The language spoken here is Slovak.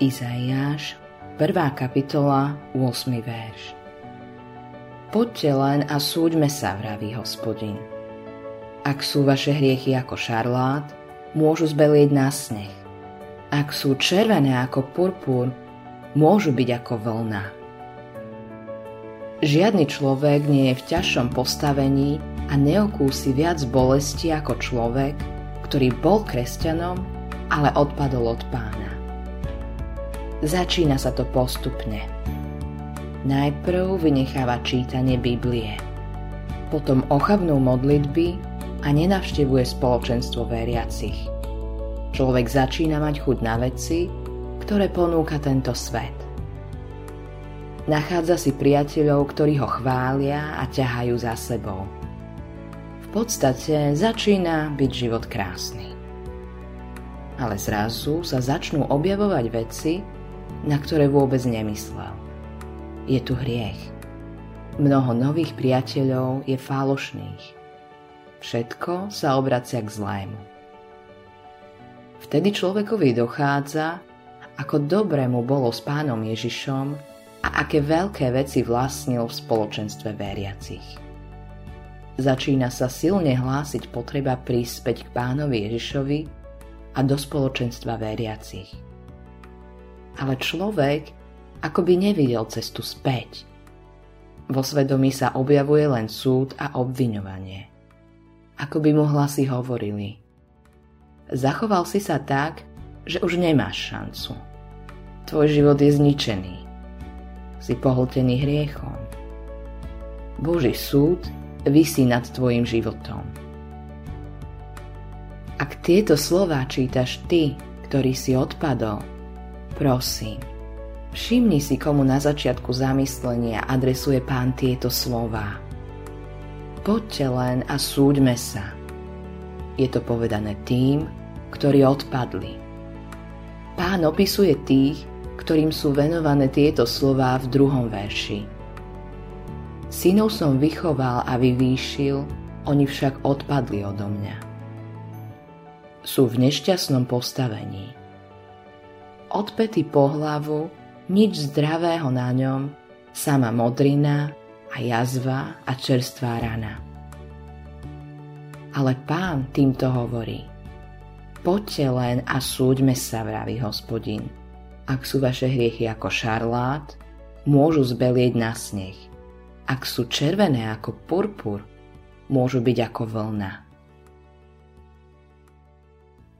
Izaiáš, 1. kapitola, 8. verš. Poďte len a súďme sa, vraví hospodin. Ak sú vaše hriechy ako šarlát, môžu zbelieť na sneh. Ak sú červené ako purpur, môžu byť ako vlna. Žiadny človek nie je v ťažšom postavení a neokúsi viac bolesti ako človek, ktorý bol kresťanom, ale odpadol od pána. Začína sa to postupne. Najprv vynecháva čítanie Biblie, potom ochabnú modlitby a nenavštevuje spoločenstvo veriacich. Človek začína mať chuť na veci, ktoré ponúka tento svet. Nachádza si priateľov, ktorí ho chvália a ťahajú za sebou. V podstate začína byť život krásny. Ale zrazu sa začnú objavovať veci, na ktoré vôbec nemyslel. Je tu hriech. Mnoho nových priateľov je falošných. Všetko sa obracia k zlému. Vtedy človekovi dochádza, ako dobre mu bolo s pánom Ježišom a aké veľké veci vlastnil v spoločenstve veriacich. Začína sa silne hlásiť potreba prísť späť k pánovi Ježišovi a do spoločenstva veriacich ale človek akoby nevidel cestu späť. Vo svedomí sa objavuje len súd a obviňovanie. Ako by mu hlasy hovorili. Zachoval si sa tak, že už nemáš šancu. Tvoj život je zničený. Si pohltený hriechom. Boží súd vysí nad tvojim životom. Ak tieto slová čítaš ty, ktorý si odpadol, Prosím, všimni si, komu na začiatku zamyslenia adresuje pán tieto slová. Poďte len a súďme sa. Je to povedané tým, ktorí odpadli. Pán opisuje tých, ktorým sú venované tieto slová v druhom verši. Synov som vychoval a vyvýšil, oni však odpadli odo mňa. Sú v nešťastnom postavení odpety po hlavu, nič zdravého na ňom, sama modrina a jazva a čerstvá rana. Ale pán týmto hovorí. Poďte len a súďme sa, vraví hospodin. Ak sú vaše hriechy ako šarlát, môžu zbelieť na sneh. Ak sú červené ako purpur, môžu byť ako vlna.